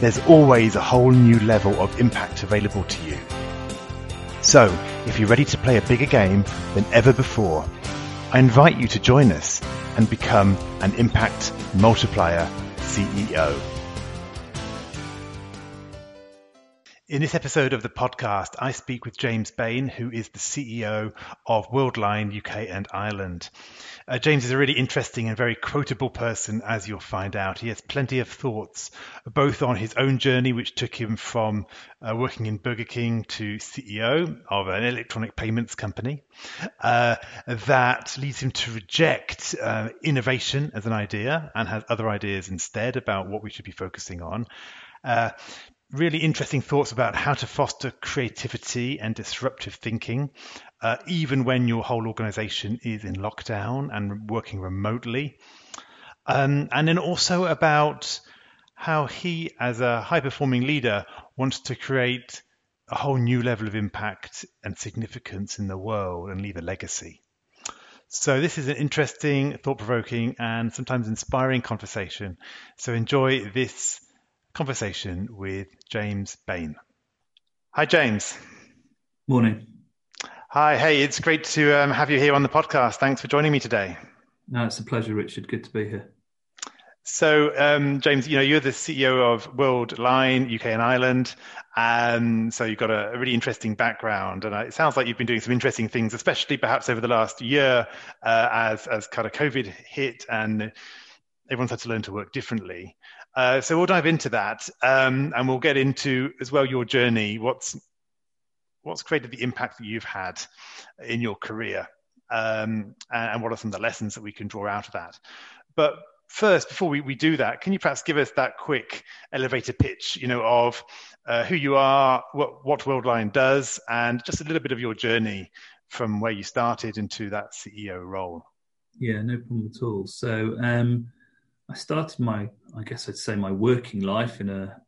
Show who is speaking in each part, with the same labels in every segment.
Speaker 1: there's always a whole new level of impact available to you. So, if you're ready to play a bigger game than ever before, I invite you to join us and become an impact multiplier CEO. In this episode of the podcast, I speak with James Bain, who is the CEO of Worldline UK and Ireland. Uh, James is a really interesting and very quotable person, as you'll find out. He has plenty of thoughts, both on his own journey, which took him from uh, working in Burger King to CEO of an electronic payments company, uh, that leads him to reject uh, innovation as an idea and has other ideas instead about what we should be focusing on. Uh, really interesting thoughts about how to foster creativity and disruptive thinking, uh, even when your whole organization is in lockdown and working remotely. Um, and then also about how he, as a high performing leader, wants to create a whole new level of impact and significance in the world and leave a legacy. So, this is an interesting, thought provoking, and sometimes inspiring conversation. So, enjoy this conversation with James Bain. Hi, James.
Speaker 2: Morning.
Speaker 1: Hi, hey, it's great to um, have you here on the podcast. Thanks for joining me today.
Speaker 2: No, it's a pleasure, Richard. Good to be here.
Speaker 1: So, um, James, you know, you're the CEO of Worldline UK and Ireland. Um, so you've got a, a, really interesting background, and it sounds like you've been doing some interesting things, especially perhaps over the last year, uh, as as kind of COVID hit and everyone's had to learn to work differently. Uh, so we'll dive into that, um, and we'll get into as well your journey. What's what's created the impact that you've had in your career, um, and, and, what are some of the lessons that we can draw out of that. But first, before we, we do that, can you perhaps give us that quick elevator pitch, you know, of uh, who you are, what what Worldline does, and just a little bit of your journey from where you started into that CEO role.
Speaker 2: Yeah, no problem at all. So. Um, I started my, I guess I'd say my working life in a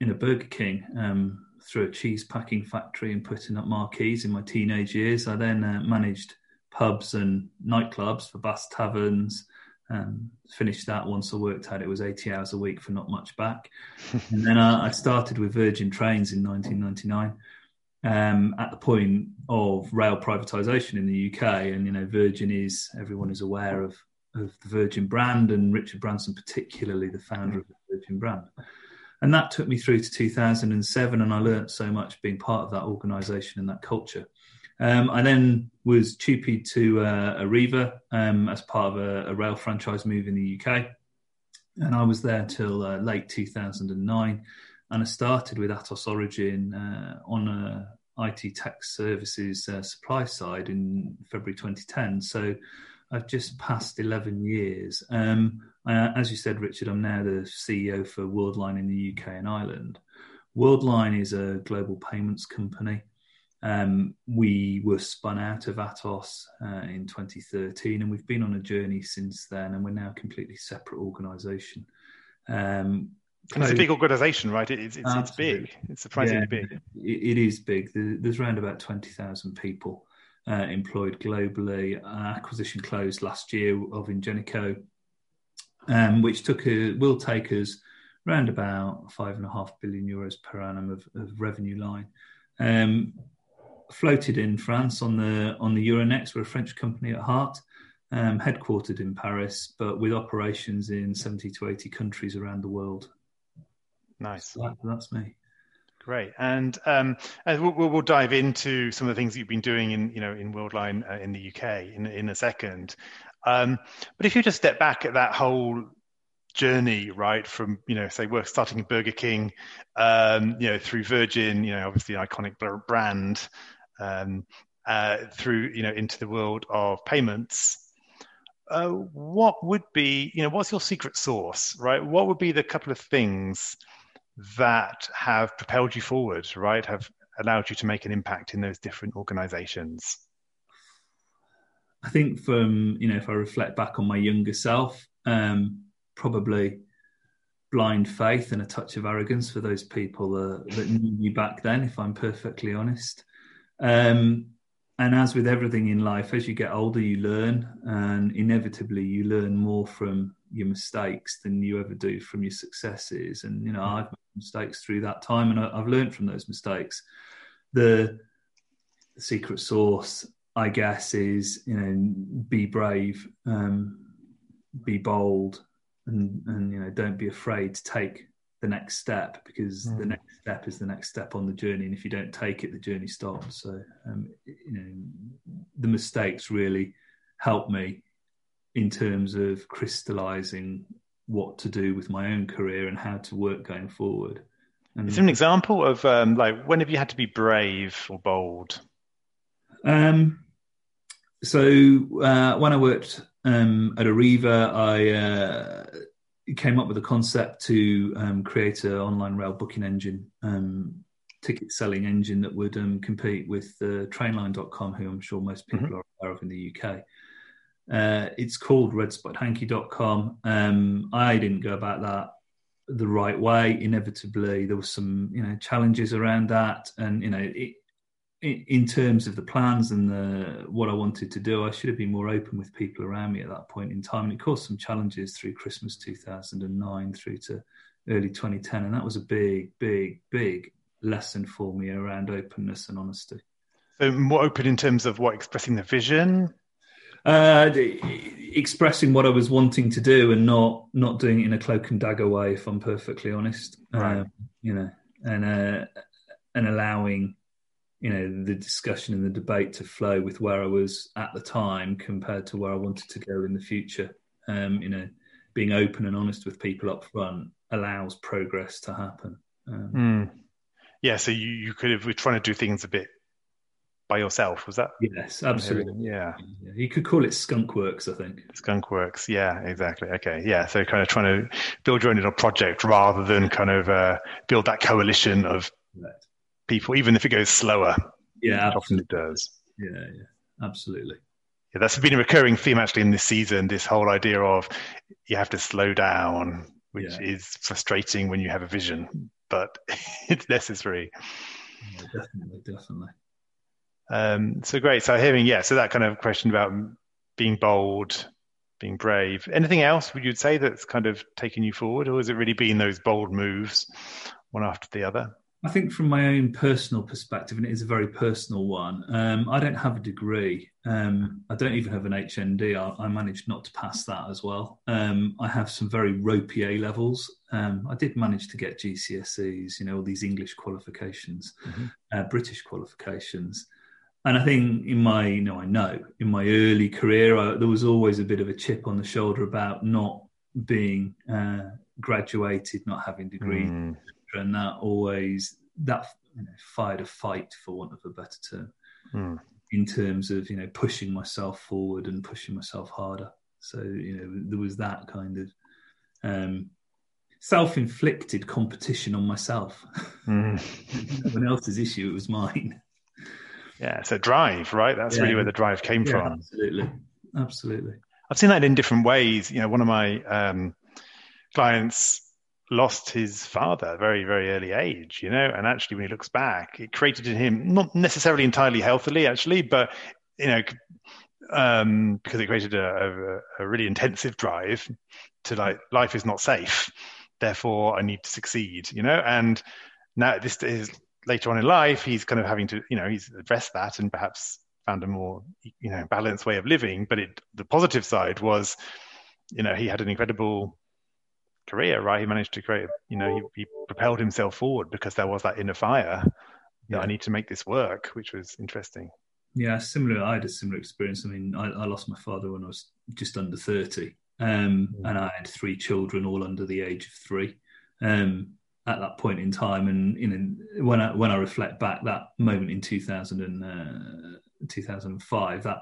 Speaker 2: in a Burger King um, through a cheese packing factory and putting up marquees in my teenage years. I then uh, managed pubs and nightclubs for Bass Taverns. Um, finished that once I worked out it was 80 hours a week for not much back. and then I, I, started with Virgin Trains in 1999 um, at the point of rail privatisation in the UK. And, you know, Virgin is, everyone is aware of of the Virgin brand and Richard Branson, particularly the founder of the Virgin brand. And that took me through to 2007, and I learned so much being part of that organisation and that culture. Um, I then was TUPE'd to uh, Arriva um, as part of a, a, rail franchise move in the UK, and I was there till uh, late 2009. And I started with Atos Origin uh, on a IT tech services uh, supply side in February 2010. So I've just passed 11 years. Um, I, as you said, Richard, I'm now the CEO for Worldline in the UK and Ireland. Worldline is a global payments company. Um, we were spun out of Atos uh, in 2013, and we've been on a journey since then, and we're now a completely separate organisation. Um,
Speaker 1: and it's a big organisation, right? It's, it's, it's, big. It's surprisingly yeah, big.
Speaker 2: It, it is big. There's around about 20,000 people uh, employed globally. Uh, acquisition closed last year of Ingenico, um, which took a, will take us around about five and a half billion euros per annum of, of revenue line. Um, floated in France on the on the Euronext. We're a French company at heart, um, headquartered in Paris, but with operations in seventy to eighty countries around the world.
Speaker 1: Nice.
Speaker 2: So that, that's me.
Speaker 1: Great, and um, we'll, we'll, dive into some of the things that you've been doing in you know in Worldline uh, in the UK in in a second. Um, but if you just step back at that whole journey, right, from you know say we're starting at Burger King, um, you know through Virgin, you know obviously iconic brand, um, uh, through you know into the world of payments. Uh, what would be you know what's your secret sauce, right? What would be the couple of things that have propelled you forward, right? Have allowed you to make an impact in those different organizations?
Speaker 2: I think from, you know, if I reflect back on my younger self, um, probably blind faith and a touch of arrogance for those people that knew me back then, if I'm perfectly honest. Um, and as with everything in life, as you get older, you learn, and inevitably, you learn more from your mistakes than you ever do from your successes. And you know, I've made mistakes through that time, and I've learned from those mistakes. The secret sauce, I guess, is you know, be brave, um, be bold, and and you know, don't be afraid to take the next step because mm. the next step is the next step on the journey and if you don't take it the journey stops so um, you know the mistakes really help me in terms of crystallizing what to do with my own career and how to work going forward
Speaker 1: and, is there an example of um, like when have you had to be brave or bold
Speaker 2: um, so uh, when i worked um, at Arriva, I uh, came up with a concept to um, create an online rail booking engine, um, ticket selling engine that would um, compete with uh, Trainline.com, who I'm sure most people mm-hmm. are aware of in the UK. Uh, it's called RedSpottedHanky.com. Um, I didn't go about that the right way. Inevitably, there were some you know challenges around that, and you know it, in terms of the plans and the what I wanted to do, I should have been more open with people around me at that point in time. And it caused some challenges through Christmas 2009 through to early 2010, and that was a big, big, big lesson for me around openness and honesty.
Speaker 1: So more open in terms of what expressing the vision.
Speaker 2: Uh, expressing what I was wanting to do and not not doing it in a cloak and dagger way, if I'm perfectly honest. Right. Um, you know, and uh, and allowing you know the discussion and the debate to flow with where I was at the time compared to where I wanted to go in the future. Um, you know, being open and honest with people up front allows progress to happen. Um,
Speaker 1: mm. Yeah, so you, you could have we're trying to do things a bit by yourself. Was that?
Speaker 2: Yes, absolutely.
Speaker 1: Yeah.
Speaker 2: yeah. You could call it skunk works, I think.
Speaker 1: Skunk works. Yeah, exactly. Okay. Yeah. So kind of trying to build your own little project rather than kind of uh, build that coalition of people, even if it goes slower.
Speaker 2: Yeah,
Speaker 1: often it does.
Speaker 2: Yeah, yeah, absolutely.
Speaker 1: Yeah, that's been a recurring theme actually in this season. This whole idea of you have to slow down, which yeah. is frustrating when you have a vision, but it's necessary.
Speaker 2: Yeah, definitely, definitely.
Speaker 1: Um, so great. So hearing, yeah, so that kind of question about being bold, being brave. Anything else would you say that's kind of taken you forward, or has it really been those bold moves, one after the other?
Speaker 2: I think from my own personal perspective, and it is a very personal one, um, I don't have a degree. Um, I don't even have an HND. I, I, managed not to pass that as well. Um, I have some very ropey A levels. Um, I did manage to get GCSEs, you know, all these English qualifications, mm-hmm. uh, British qualifications. And I think in my, you know, I know in my early career, I, there was always a bit of a chip on the shoulder about not being uh, graduated, not having degrees. Mm and that always that you know, fired a fight, for want of a better term, mm. in terms of you know pushing myself forward and pushing myself harder. So you know there was that kind of um, self-inflicted competition on myself. Mm. no one else's issue; it was mine.
Speaker 1: Yeah, so drive, right? That's yeah. really where the drive came
Speaker 2: yeah,
Speaker 1: from.
Speaker 2: Absolutely, absolutely.
Speaker 1: I've seen that in different ways. You know, one of my um, clients lost his father at a very, very early age, you know, and actually when he looks back, it created in him, not necessarily entirely healthily, actually, but, you know, um, because it created a, a, a, really intensive drive to like, life is not safe, therefore I need to succeed, you know, and now this is later on in life, he's kind of having to, you know, he's addressed that and perhaps found a more, you know, balanced way of living. But it, the positive side was, you know, he had an incredible career, right? He managed to create, you know, he, he propelled himself forward because there was that inner fire that yeah. I need to make this work, which was interesting.
Speaker 2: Yeah, similar. I had a similar experience. I mean, I, I lost my father when I was just under 30, um, mm. and I had three children, all under the age of three. Um, at that point in time, and you know, when I when I reflect back, that moment in 2000 and, uh, 2005, that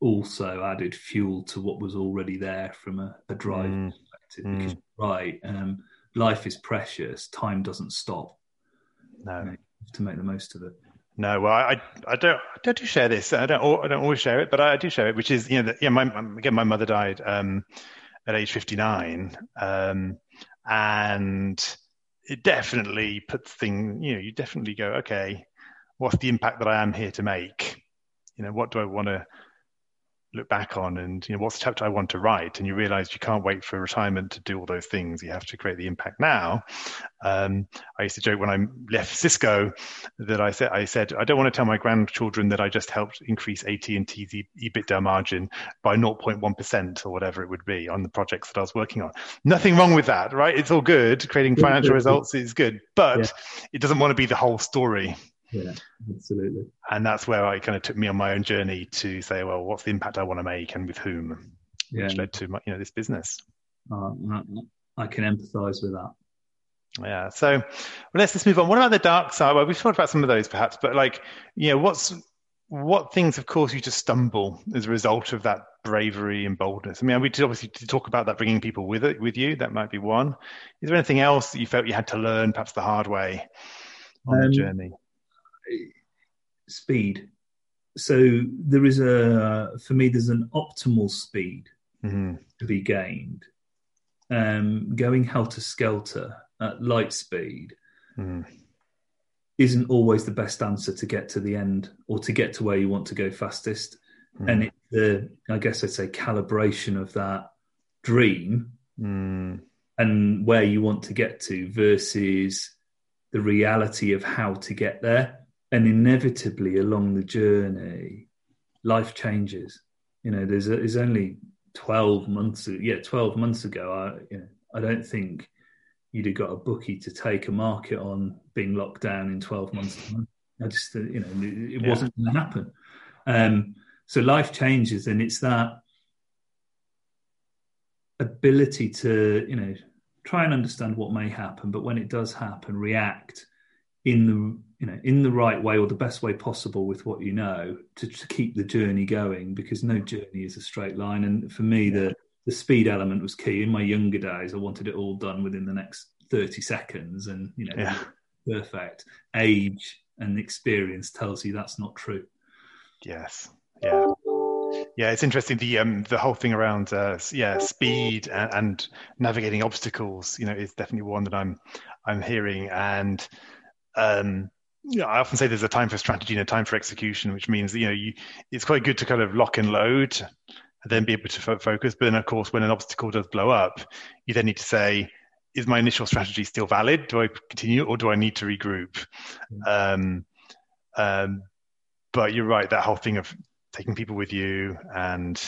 Speaker 2: also added fuel to what was already there from a, a drive mm. perspective. Mm. Because right. Um, life is precious. Time doesn't stop.
Speaker 1: No,
Speaker 2: you know, to make the most of it.
Speaker 1: No, well, I, I don't, I do share this. I don't, I don't always share it, but I do share it, which is, you know, yeah, my, again, my mother died um, at age 59. Um, and it definitely puts things, you know, you definitely go, okay, what's the impact that I am here to make? You know, what do I want to look back on and you know what's the chapter I want to write? And you realize you can't wait for retirement to do all those things. You have to create the impact now. Um, I used to joke when I left Cisco that I said I said I don't want to tell my grandchildren that I just helped increase AT&T's EBITDA margin by 0.1% or whatever it would be on the projects that I was working on. Nothing wrong with that right? It's all good. Creating financial results is good. But yeah. it doesn't want to be the whole story
Speaker 2: yeah, absolutely.
Speaker 1: And that's where I kind of took me on my own journey to say, well, what's the impact I want to make and with whom, yeah. which led to my, you know this business.
Speaker 2: Uh, I can empathise with that.
Speaker 1: Yeah. So well, let's just move on. What about the dark side? Well, we've talked about some of those perhaps, but like, you know, what's what things have caused you to stumble as a result of that bravery and boldness? I mean, we did obviously talk about that bringing people with it with you. That might be one. Is there anything else that you felt you had to learn, perhaps the hard way, on um, the journey?
Speaker 2: Speed. So there is a, for me, there's an optimal speed mm-hmm. to be gained. Um, going helter skelter at light speed mm. isn't always the best answer to get to the end or to get to where you want to go fastest. Mm. And it's the, I guess I'd say, calibration of that dream mm. and where you want to get to versus the reality of how to get there and inevitably along the journey, life changes. You know, there's a, there's only twelve months. Yeah, twelve months ago, I you know, I don't think you'd have got a bookie to take a market on being locked down in twelve months. I just you know it yeah. wasn't going to happen. Um, so life changes, and it's that ability to you know try and understand what may happen, but when it does happen, react in the you know in the right way or the best way possible with what you know to, to keep the journey going because no journey is a straight line. And for me the the speed element was key. In my younger days i wanted it all done within the next 30 seconds and you know yeah. perfect. Age and experience tells you that's not true.
Speaker 1: Yes. Yeah. Yeah it's interesting the um the whole thing around uh yeah speed and, and navigating obstacles you know is definitely one that i'm i'm hearing. And um, know, I often say there's a time for strategy and a time for execution, which means you know you, it's quite good to kind of lock and load, and then be able to f- focus. But then, of course, when an obstacle does blow up, you then need to say, "Is my initial strategy still valid? Do I continue, or do I need to regroup?" Mm-hmm. Um, um, but you're right. That whole thing of taking people with you, and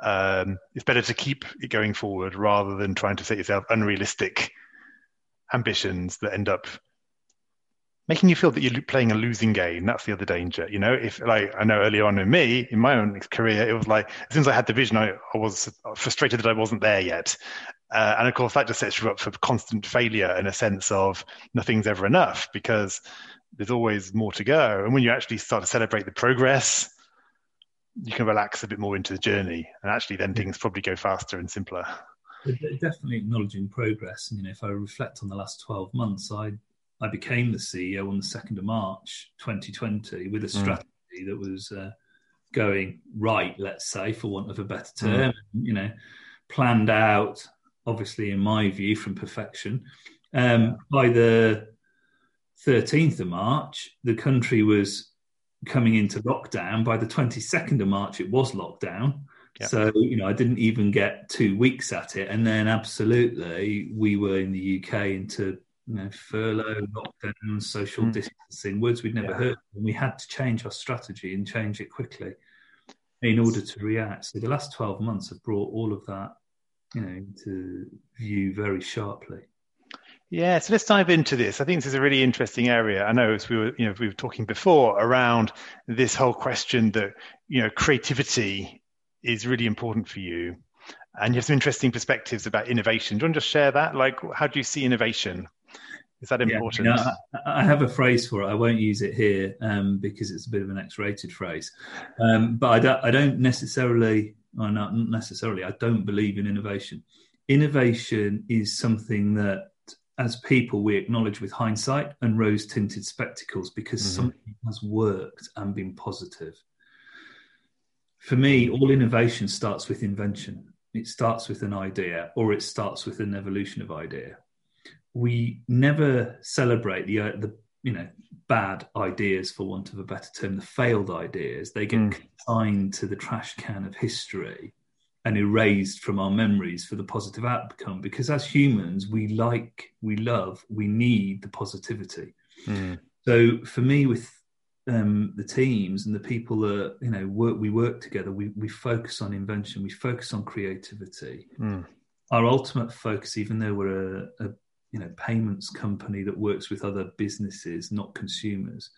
Speaker 1: um, it's better to keep it going forward rather than trying to set yourself unrealistic ambitions that end up making you feel that you're playing a losing game. That's the other danger. You know, if like I know earlier on in me, in my own career, it was like as soon as I had the vision, I, I was frustrated that I wasn't there yet. Uh, and of course, that just sets you up for constant failure in a sense of nothing's ever enough because there's always more to go. And when you actually start to celebrate the progress, you can relax a bit more into the journey, and actually, then things probably go faster and simpler.
Speaker 2: Definitely acknowledging progress. And you know, if I reflect on the last twelve months, I I became the CEO on the 2nd of March 2020 with a hmm. strategy mm. that was uh, going right, let's say, for want of a better hmm. term, mm. you know, planned out, obviously, in my view, from perfection. Um, by the 13th of March, the country was coming into lockdown. By the 22nd of March, it was lockdown. So, you know, I didn't even get two weeks at it. And then, absolutely, we were in the UK into you know, furlough, lockdown, social mm. distancing, words we'd never yeah. heard. And we had to change our strategy and change it quickly in order to react. So the last 12 months have brought all of that, you know, to view very sharply.
Speaker 1: Yeah, so let's dive into this. I think this is a really interesting area. I know as we were, you know, we were talking before around this whole question that, you know, creativity is really important for you. And you have some interesting perspectives about innovation. Do you want to just share that? Like, how do you see innovation? Is that important?
Speaker 2: Yeah, you know, I, I, have a phrase for it. I won't use it here um, because it's a bit of an X-rated phrase. Um, but I don't, I don't necessarily, or not necessarily, I don't believe in innovation. Innovation is something that as people, we acknowledge with hindsight and rose tinted spectacles because mm-hmm. something has worked and been positive. For me, all innovation starts with invention. It starts with an idea or it starts with an evolution of idea. We never celebrate the, uh, the you know, bad ideas, for want of a better term, the failed ideas. They get mm. consigned to the trash can of history and erased from our memories for the positive outcome because as humans we like we love we need the positivity mm. so for me with um, the teams and the people that you know work we work together we, we focus on invention we focus on creativity mm. our ultimate focus even though we're a, a you know payments company that works with other businesses not consumers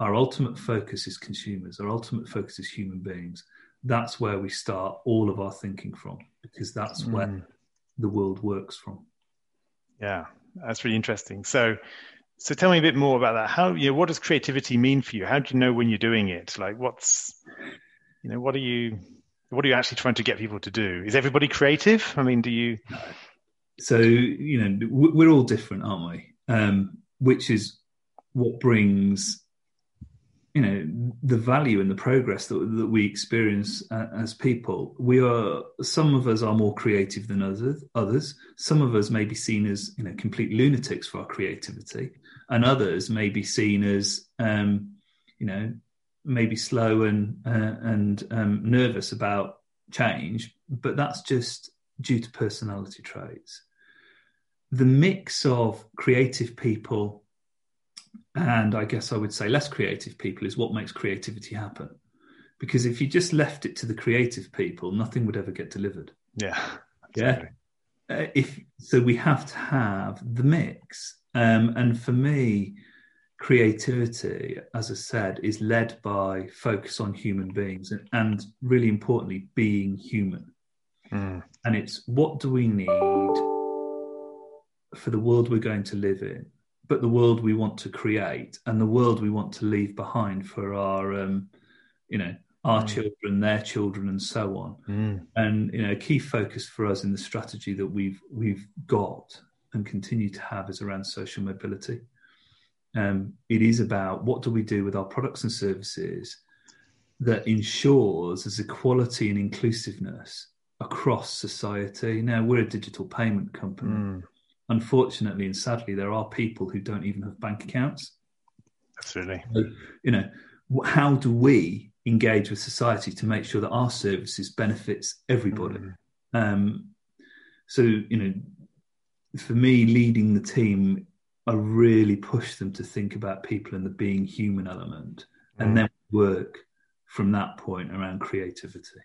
Speaker 2: our ultimate focus is consumers our ultimate focus is human beings that's where we start all of our thinking from because that's mm. where the world works from.
Speaker 1: Yeah, that's really interesting. So, so tell me a bit more about that. How you know what does creativity mean for you? How do you know when you're doing it? Like, what's you know what are you what are you actually trying to get people to do? Is everybody creative? I mean, do you?
Speaker 2: So you know we're all different, aren't we? Um, which is what brings you know the value and the progress that, that we experience uh, as people. We are some of us are more creative than others others. Some of us may be seen as you know complete lunatics for our creativity and others may be seen as um, you know maybe slow and uh, and um, nervous about change. But that's just due to personality traits the mix of creative people and I guess I would say less creative people is what makes creativity happen. Because if you just left it to the creative people, nothing would ever get delivered.
Speaker 1: Yeah.
Speaker 2: Absolutely. Yeah. Uh, if so, we have to have the mix. Um, and for me, creativity, as I said, is led by focus on human beings and, and really importantly, being human. Mm. And it's what do we need for the world we're going to live in? but the world we want to create and the world we want to leave behind for our um, you know our mm. children their children and so on mm. and you know a key focus for us in the strategy that we've we've got and continue to have is around social mobility um, it is about what do we do with our products and services that ensures there's equality and inclusiveness across society now we're a digital payment company mm unfortunately and sadly, there are people who don't even have bank accounts.
Speaker 1: Absolutely.
Speaker 2: So, you know, how do we engage with society to make sure that our services benefits everybody? Mm. Um, so, you know, for me, leading the team, I really push them to think about people and the being human element, mm. and then work from that point around creativity.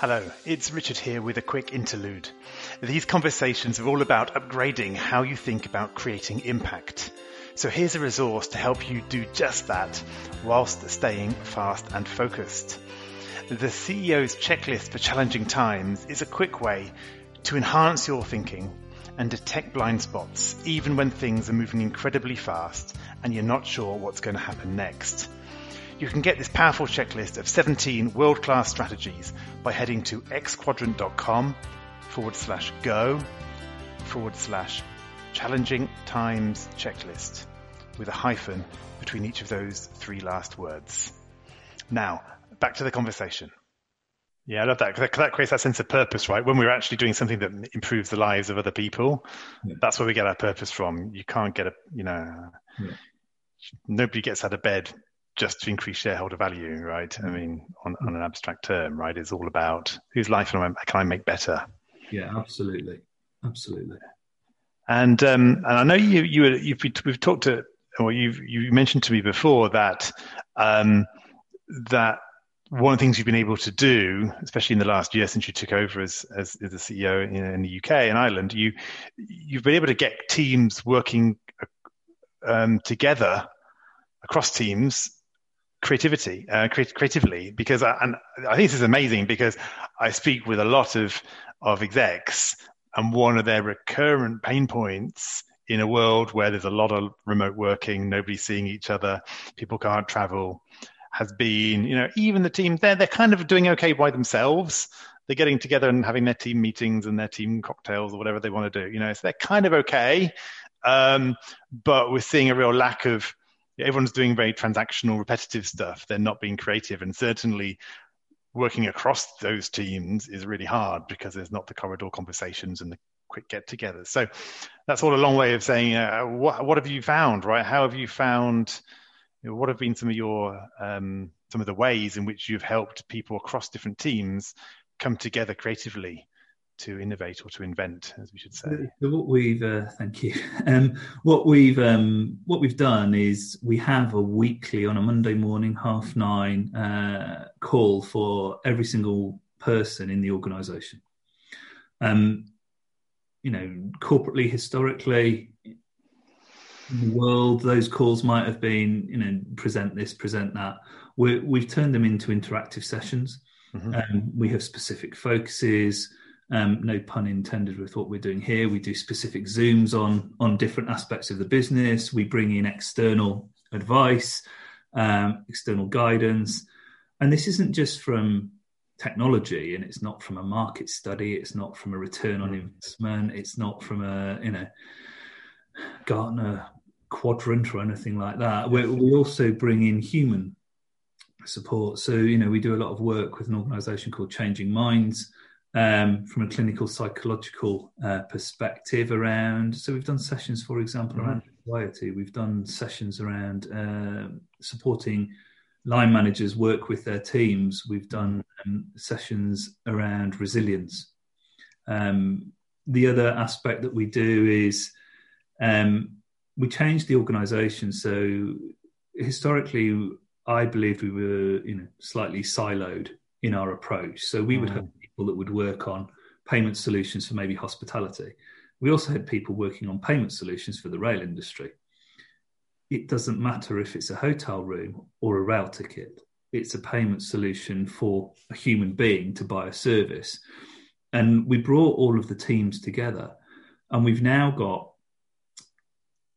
Speaker 1: Hello, it's Richard here with a quick interlude. These conversations are all about upgrading how you think about creating impact. So here's a resource to help you do just that whilst staying fast and focused. The CEO's checklist for challenging times is a quick way to enhance your thinking and detect blind spots even when things are moving incredibly fast and you're not sure what's going to happen next. You can get this powerful checklist of 17 world-class strategies by heading to xquadrant.com forward slash go forward slash challenging times checklist with a hyphen between each of those three last words. Now, back to the conversation. Yeah, I love that because that creates that sense of purpose, right? When we're actually doing something that improves the lives of other people, yeah. that's where we get our purpose from. You can't get a, you know, yeah. nobody gets out of bed just to increase shareholder value, right? I mm. mean, on, on an abstract term, right? It's all about whose life can I make better.
Speaker 2: Yeah, absolutely, absolutely.
Speaker 1: And um, and I know you you you've we've talked to or you've you mentioned to me before that um, that one of the things you've been able to do, especially in the last year since you took over as as, as the CEO in, in, the UK and Ireland, you you've been able to get teams working um, together across teams creativity, uh, creatively, because I, and I think this is amazing because I speak with a lot of of execs, and one of their recurrent pain points in a world where there's a lot of remote working, nobody's seeing each other, people can't travel, has been, you know, even the team they're they're kind of doing okay by themselves, they're getting together and having their team meetings and their team cocktails or whatever they want to do. You know, so they're kind of okay, um, but we're seeing a real lack of. Everyone's doing very transactional, repetitive stuff. They're not being creative, and certainly working across those teams is really hard because there's not the corridor conversations and the quick get together. So that's all a long way of saying, uh, what, what have you found, right? How have you found, you know, what have been some of your, um, some of the ways in which you've helped people across different teams come together creatively to innovate or to invent, as we should say.
Speaker 2: So what we've, uh, thank you. Um, what we've um, what we've done is we have a weekly on a Monday morning, half nine, uh, call for every single person in the organisation. Um, you know, corporately, historically, in the world, those calls might have been, you know, present this, present that. we have turned them into interactive sessions. Mm-hmm. Um, we have specific focuses. Um, no pun intended with what we're doing here. We do specific zooms on on different aspects of the business. We bring in external advice, um, external guidance, and this isn't just from technology and it's not from a market study it's not from a return on mm. investment it's not from a you know Gartner quadrant or anything like that we, we also bring in human support so you know we do a lot of work with an organization called changing minds um, from a clinical psychological uh, perspective around so we've done sessions for example around mm-hmm. anxiety we've done sessions around uh, supporting line managers work with their teams. We've done um, sessions around resilience. Um, the other aspect that we do is um, we change the organisation. So historically, I believed we were, you know, slightly siloed in our approach. So we would have mm. People that would work on payment solutions for maybe hospitality. We also had people working on payment solutions for the rail industry it doesn't matter if it's a hotel room or a rail ticket. It's a payment solution for a human being to buy a service. And we brought all of the teams together, and we've now got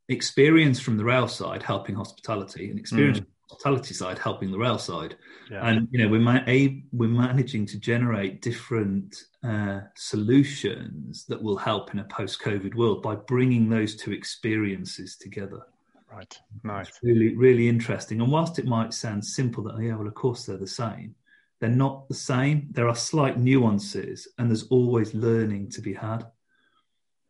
Speaker 2: experience from the rail side helping hospitality and experience mm. Hospitality side helping the rail side. Yeah. And you know we're ma- a- we're managing to generate different uh, solutions that will help in a post-COVID world by bringing those two experiences together.
Speaker 1: Right. Nice.
Speaker 2: It's really, really interesting. And whilst it might sound simple that, oh, yeah, well, of course they're the same, they're not the same. There are slight nuances and there's always learning to be had.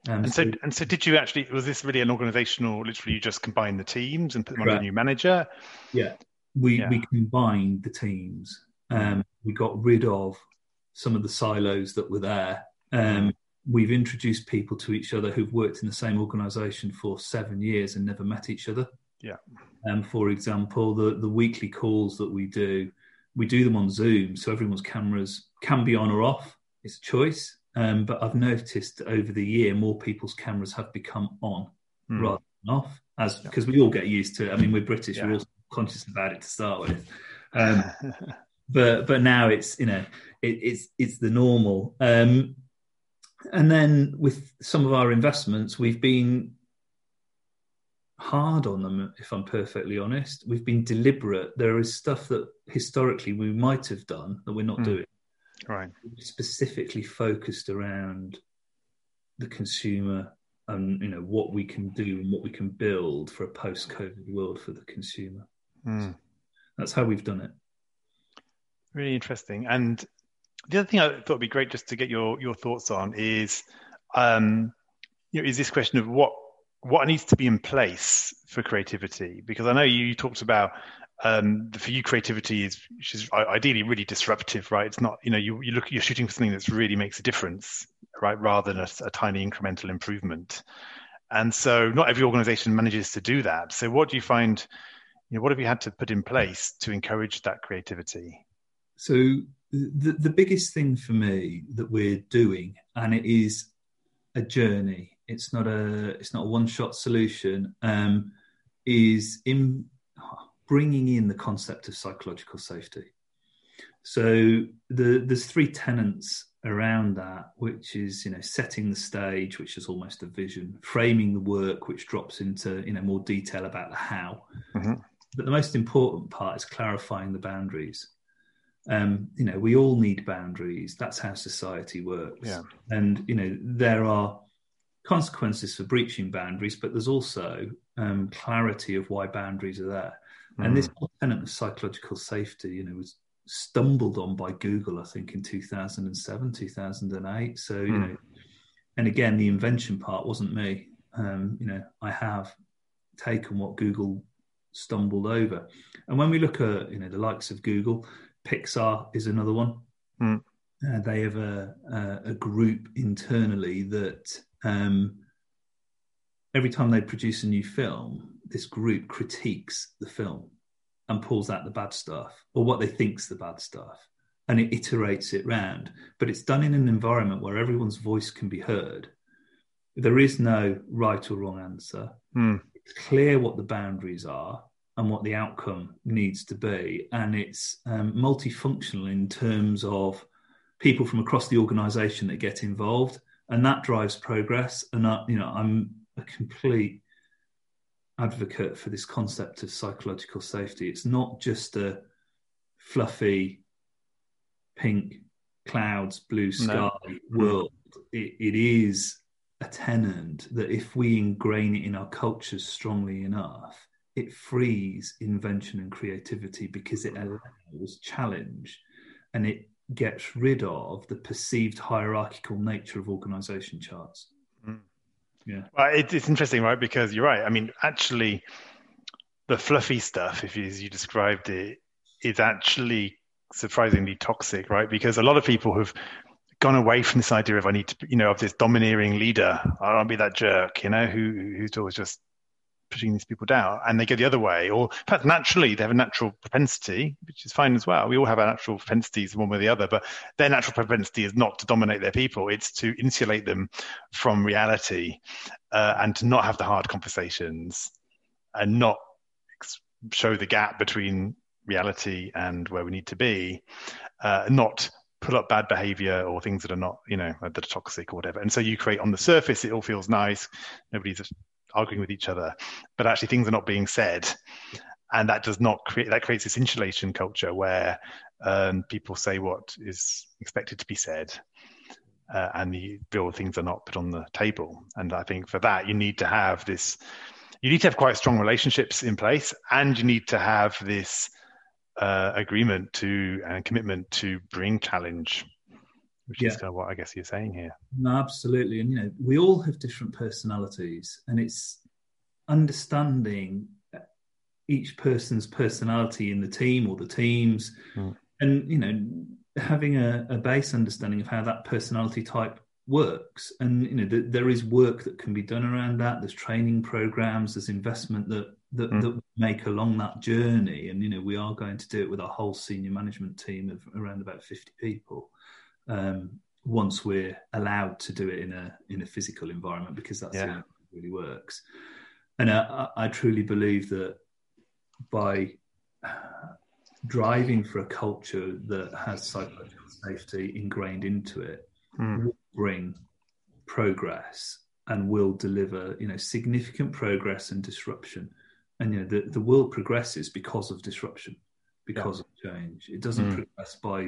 Speaker 1: Um, and so, so, and so, did you actually? Was this really an organizational? Literally, you just combined the teams and put them under a new manager.
Speaker 2: Yeah, we yeah. we combined the teams. Um, we got rid of some of the silos that were there. Um, we've introduced people to each other who've worked in the same organization for seven years and never met each other.
Speaker 1: Yeah.
Speaker 2: Um, for example, the, the weekly calls that we do, we do them on Zoom. So everyone's cameras can be on or off. It's a choice. Um, but I've noticed over the year, more people's cameras have become on mm. rather than off, as because yeah. we all get used to it. I mean, we're British, yeah. we're all conscious about it to start with. Um, but but now it's you know it, it's it's the normal. Um, and then with some of our investments, we've been hard on them, if I'm perfectly honest. We've been deliberate. There is stuff that historically we might have done that we're not mm. doing.
Speaker 1: Right.
Speaker 2: Specifically focused around the consumer and you know what we can do and what we can build for a post-COVID world for the consumer. Mm. That's how we've done it.
Speaker 1: Really interesting. And the other thing I thought would be great just to get your your thoughts on is, um, you know, is this question of what what needs to be in place for creativity? Because I know you, you talked about um, for you creativity is is ideally really disruptive, right? It's not you know you you look you're shooting for something that really makes a difference, right? Rather than a, a tiny incremental improvement. And so not every organization manages to do that. So what do you find? You know, what have you had to put in place to encourage that creativity?
Speaker 2: So the, the biggest thing for me that we're doing, and it is a journey. It's not a it's not a one shot solution. Um, is in bringing in the concept of psychological safety. So the, there's three tenets around that, which is you know setting the stage, which is almost a vision, framing the work, which drops into you know more detail about the how. Mm-hmm. But the most important part is clarifying the boundaries. um, you know, we all need boundaries. That's how society works.
Speaker 1: Yeah.
Speaker 2: And you know, there are consequences for breaching boundaries, but there's also um, clarity of why boundaries are there. Mm. And this tenet of psychological safety, you know, was stumbled on by Google, I think, in 2007, 2008. So, you mm. know, and again, the invention part wasn't me. Um, you know, I have taken what Google stumbled over. And when we look at, you know, the likes of Google, Pixar is another one. Mm. Uh, they have a, a, a, group internally that um, every time they produce a new film, this group critiques the film and pulls out the bad stuff or what they think's the bad stuff and it iterates it round. But it's done in an environment where everyone's voice can be heard. There is no right or wrong answer. Mm. It's clear what the boundaries are and what the outcome needs to be. And it's um, multifunctional in terms of people from across the organization that get involved. And that drives progress. And, I, you know, I'm a complete advocate for this concept of psychological safety. It's not just a fluffy pink clouds, blue sky no. world. It, it is a tenant that if we ingrain it in our cultures strongly enough, it frees invention and creativity because it allows challenge and it gets rid of the perceived hierarchical nature of organization charts. Mm.
Speaker 1: Yeah. Well, it, it's interesting, right? Because you're right. I mean, actually, the fluffy stuff, if you, as you described it, is actually surprisingly toxic, right? Because a lot of people have gone away from this idea of I need to, you know, of this domineering leader. I don't be that jerk, you know, who who's always just pushing these people down, and they go the other way, or perhaps naturally they have a natural propensity, which is fine as well. We all have our natural propensities, one way or the other, but their natural propensity is not to dominate their people; it's to insulate them from reality uh, and to not have the hard conversations and not show the gap between reality and where we need to be, uh, not put up bad behavior or things that are not, you know, that are toxic or whatever. And so you create on the surface, it all feels nice. Nobody's arguing with each other, but actually things are not being said. And that does not create, that creates this insulation culture where um, people say what is expected to be said. Uh, and the real things are not put on the table. And I think for that, you need to have this, you need to have quite strong relationships in place, and you need to have this uh, agreement to and commitment to bring challenge, which yeah. is kind of what I guess you're saying here.
Speaker 2: No, absolutely, and you know we all have different personalities, and it's understanding each person's personality in the team or the teams, mm. and you know having a, a, base understanding of how that personality type works and you know th- there is work that can be done around that there's training programs there's investment that that, mm. that make along that journey. And you know, we are going to do it with our whole senior management team of around about fifty people. Um, once we're allowed to do it in a in a physical environment, because that's yeah. how it really works. And I, I truly believe that by driving for a culture that has psychological safety ingrained into it mm. will bring progress and will deliver you know significant progress and disruption and you know the, the world progresses because of disruption because yeah. of change it doesn't mm. progress by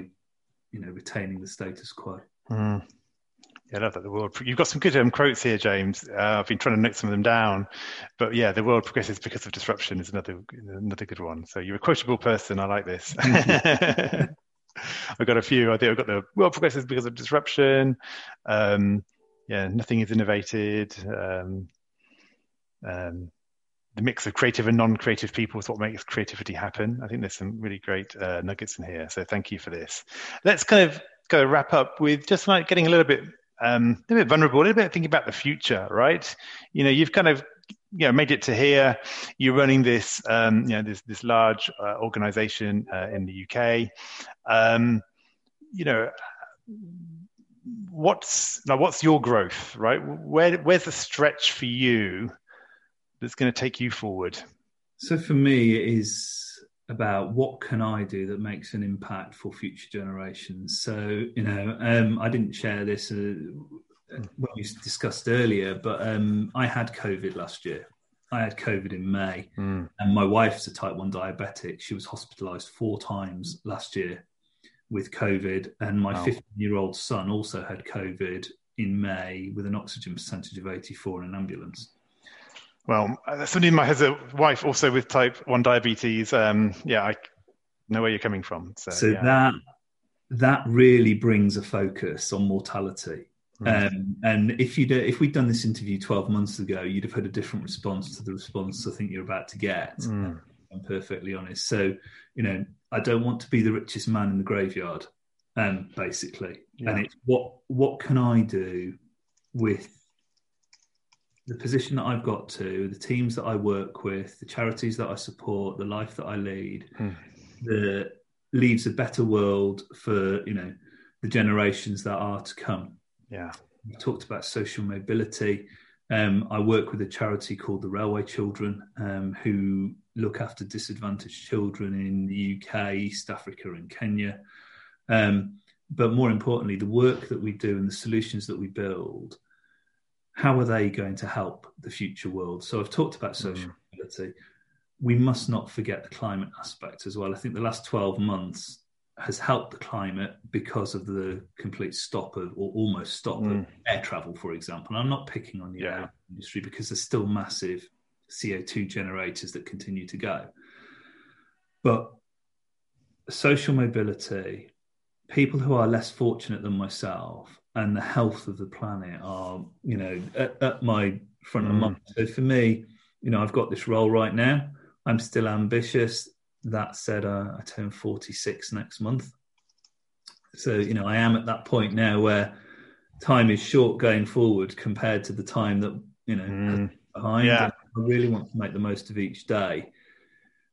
Speaker 2: you know retaining the status quo
Speaker 1: mm. yeah, I love that. The world. You've got some good um, quotes here, James. Uh, I've been trying to note some of them down, but yeah, the world progresses because of disruption is another another good one. So you're a quotable person. I like this. I've got a few. I think I've got the world progresses because of disruption. Um, yeah, nothing is innovated. Um, um, the mix of creative and non-creative people is what makes creativity happen. I think there's some really great uh, nuggets in here. So thank you for this. Let's kind of go wrap up with just like getting a little bit, um, a little bit vulnerable, a little bit thinking about the future, right? You know, you've kind of you know made it to here. You're running this, um, you know, this this large uh, organization uh, in the UK. Um, you know, what's now what's your growth, right? Where where's the stretch for you? That's going to take you forward?
Speaker 2: So for me, it is about what can I do that makes an impact for future generations. So you know, um, I didn't share this uh, when we discussed earlier, but um, I had COVID last year. I had COVID in May, mm. and my wife's a type one diabetic. She was hospitalised four times last year, with COVID, and my
Speaker 1: Wow.
Speaker 2: 15 year old son also had COVID in May with an oxygen percentage of 84 in an ambulance.
Speaker 1: Well, uh, somebody in my has a wife also with type one diabetes. Um, yeah, I know where you're coming from. So,
Speaker 2: So
Speaker 1: yeah.
Speaker 2: that that really brings a focus on mortality.
Speaker 1: Right.
Speaker 2: Um, and if you if we'd done this interview 12 months ago, you'd have had a different response to the response I think you're about to get.
Speaker 1: Mm.
Speaker 2: I'm perfectly honest. So, you know, I don't want to be the richest man in the graveyard, um, basically.
Speaker 1: Yeah.
Speaker 2: And it's what what can I do with the position that I've got to, the teams that I work with, the charities that I support, the life that I lead,
Speaker 1: Mm.
Speaker 2: that leaves a better world for you know the generations that are to come.
Speaker 1: yeah.
Speaker 2: We talked about social mobility. Um, I work with a charity called the Railway Children, um, who look after disadvantaged children in the UK, East Africa, and Kenya. Um, but more importantly, the work that we do and the solutions that we build, how are they going to help the future world? So I've talked about social mobility. We must not forget the climate aspect as well. I think the last 12 months has helped the climate because of the complete stop of, or almost stop of
Speaker 1: Mm.
Speaker 2: air travel, for example. And I'm not picking on the
Speaker 1: Yeah.
Speaker 2: air industry because there's still massive CO2 generators that continue to go. But social mobility, people who are less fortunate than myself, and the health of the planet are, you know, at, at my front of
Speaker 1: Mm.
Speaker 2: mind. So for me, you know, I've got this role right now. I'm still ambitious. That said, uh, I turn 46 next month. So, you know, I am at that point now where time is short going forward compared to the time that, you know,
Speaker 1: Mm.
Speaker 2: behind.
Speaker 1: Yeah.
Speaker 2: I really want to make the most of each day.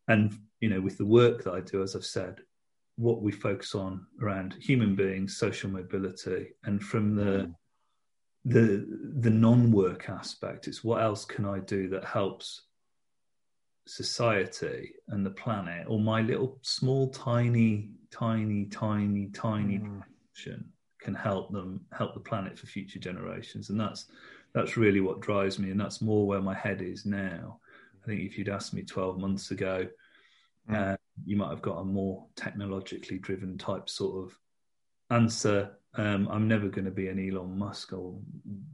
Speaker 2: And, you know, with the work that I do, as I've said, what we focus on around human beings, social mobility, and from the the the non-work aspect, it's what else can I do that helps society and the planet, or my little small, tiny, tiny, tiny, tiny
Speaker 1: Mm.
Speaker 2: action can help them help the planet for future generations and that's that's really what drives me and that's more where my head is now i think if you'd asked me 12 months ago
Speaker 1: Mm.
Speaker 2: uh, you might have got a more technologically driven type sort of answer. Um, i'm never going to be an elon musk or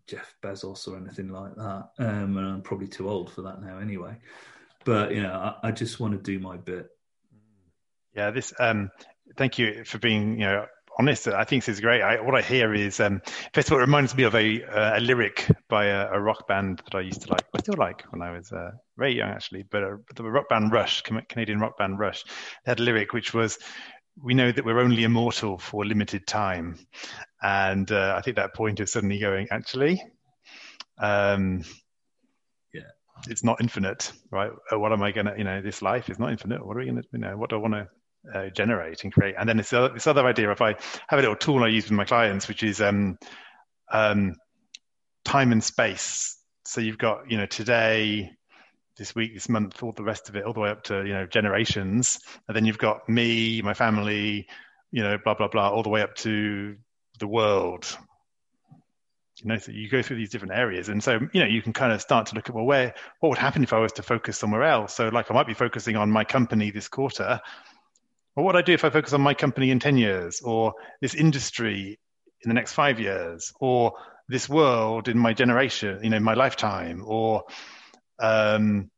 Speaker 2: jeff bezos or anything like that. Um, and i'm probably too old for that now anyway. But you know i, I just want to do my bit.
Speaker 1: Yeah, this. Um, thank you for being, you know, honest. I think this is great. I, what I hear is, um, first of all, it reminds me of a, uh, a lyric by a, a rock band that I used to like. I still like when I was uh, very young, actually. But uh, the rock band Rush, Canadian rock band Rush, had a lyric which was, "We know that we're only immortal for a limited time," and uh, I think that point is suddenly going, actually. Um,
Speaker 2: Yeah.
Speaker 1: it's not infinite, right? Uh, What am I gonna, you know, this life is not infinite. What are we gonna, you know, what do I want to uh, generate and create? And then it's the- this other idea. If I have a little tool I use with my clients, which is um, um, time and space. So you've got, you know, today, this week, this month, all the rest of it, all the way up to, you know, generations. And then you've got me, my family, you know, blah blah blah, all the way up to the world. You know, so you go through these different areas, and so you know you can kind of start to look at well, where what would happen if I was to focus somewhere else? So, like, I might be focusing on my company this quarter. What would I do if I focus on my company in ten years, or this industry in the next five years, or this world in my generation, you know, my lifetime, or um,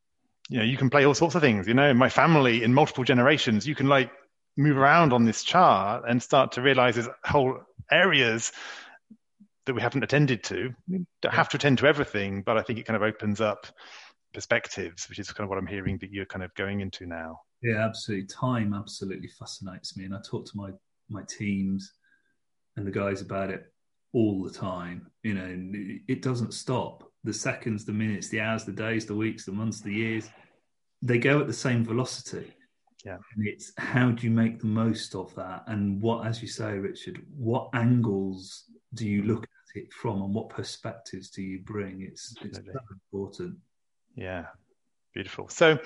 Speaker 1: you know, you can play all sorts of things. You know, my family in multiple generations, you can like move around on this chart and start to realize there's whole areas that we haven't attended to. We don't have to attend to everything, but I think it kind of opens up perspectives, which is kind of what I'm hearing that you're kind of going into now.
Speaker 2: Yeah, absolutely. Time absolutely fascinates me, and I talk to my my teams and the guys about it all the time. You know, and it- it doesn't stop. The seconds, the minutes, the hours, the days, the weeks, the months, the years, they go at the same velocity.
Speaker 1: Yeah.
Speaker 2: And it's how do you make the most of that, and what, as you say, Richard, what angles do you look at it from, and what perspectives do you bring? It's it's so important.
Speaker 1: Yeah, beautiful. So,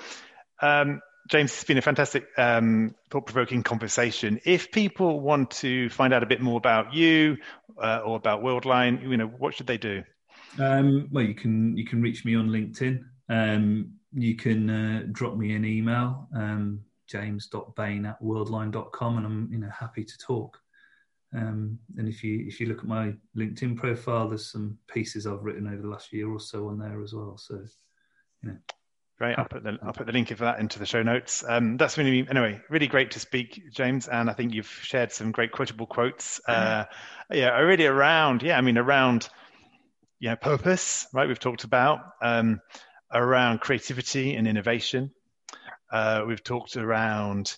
Speaker 1: um, James, it's been a fantastic, um, thought-provoking conversation. If people want to find out a bit more about you uh, or about Worldline, you know, what should they do?
Speaker 2: Um, well, you can you can reach me on LinkedIn. Um, you can uh, drop me an email. Um, james.bain at worldline.com, and I'm you know happy to talk. Um, and if you if you look at my LinkedIn profile, there's some pieces I've written over the last year or so on there as well. So, you know.
Speaker 1: Great. I'll put the I'll put the link of that into the show notes. Um, that's really anyway really great to speak, James, and I think you've shared some great quotable quotes. Uh, yeah, really around yeah, I mean around yeah purpose, right? We've talked about um, around creativity and innovation. Uh, we've talked around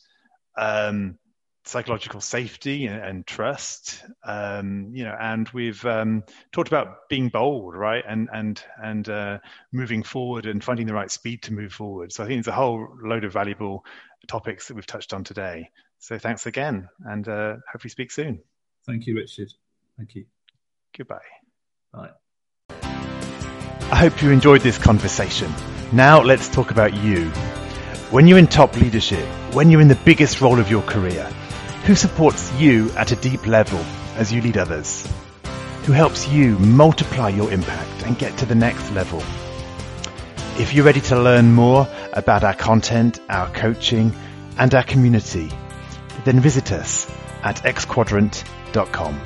Speaker 1: um, psychological safety and, and trust um, you know and we've um, talked about being bold right? And and and uh, moving forward and finding the right speed to move forward. So i think there's a whole load of valuable topics that we've touched on today. So thanks again and uh, hopefully speak soon.
Speaker 2: Thank you richard. Thank you.
Speaker 1: Goodbye.
Speaker 2: Bye.
Speaker 1: I hope you enjoyed this conversation. Now let's talk about you. When you're in top leadership when you're in the biggest role of your career who supports you at a deep level as you lead others? Who helps you multiply your impact and get to the next level? If you're ready to learn more about our content, our coaching, and our community, then visit us at xquadrant.com.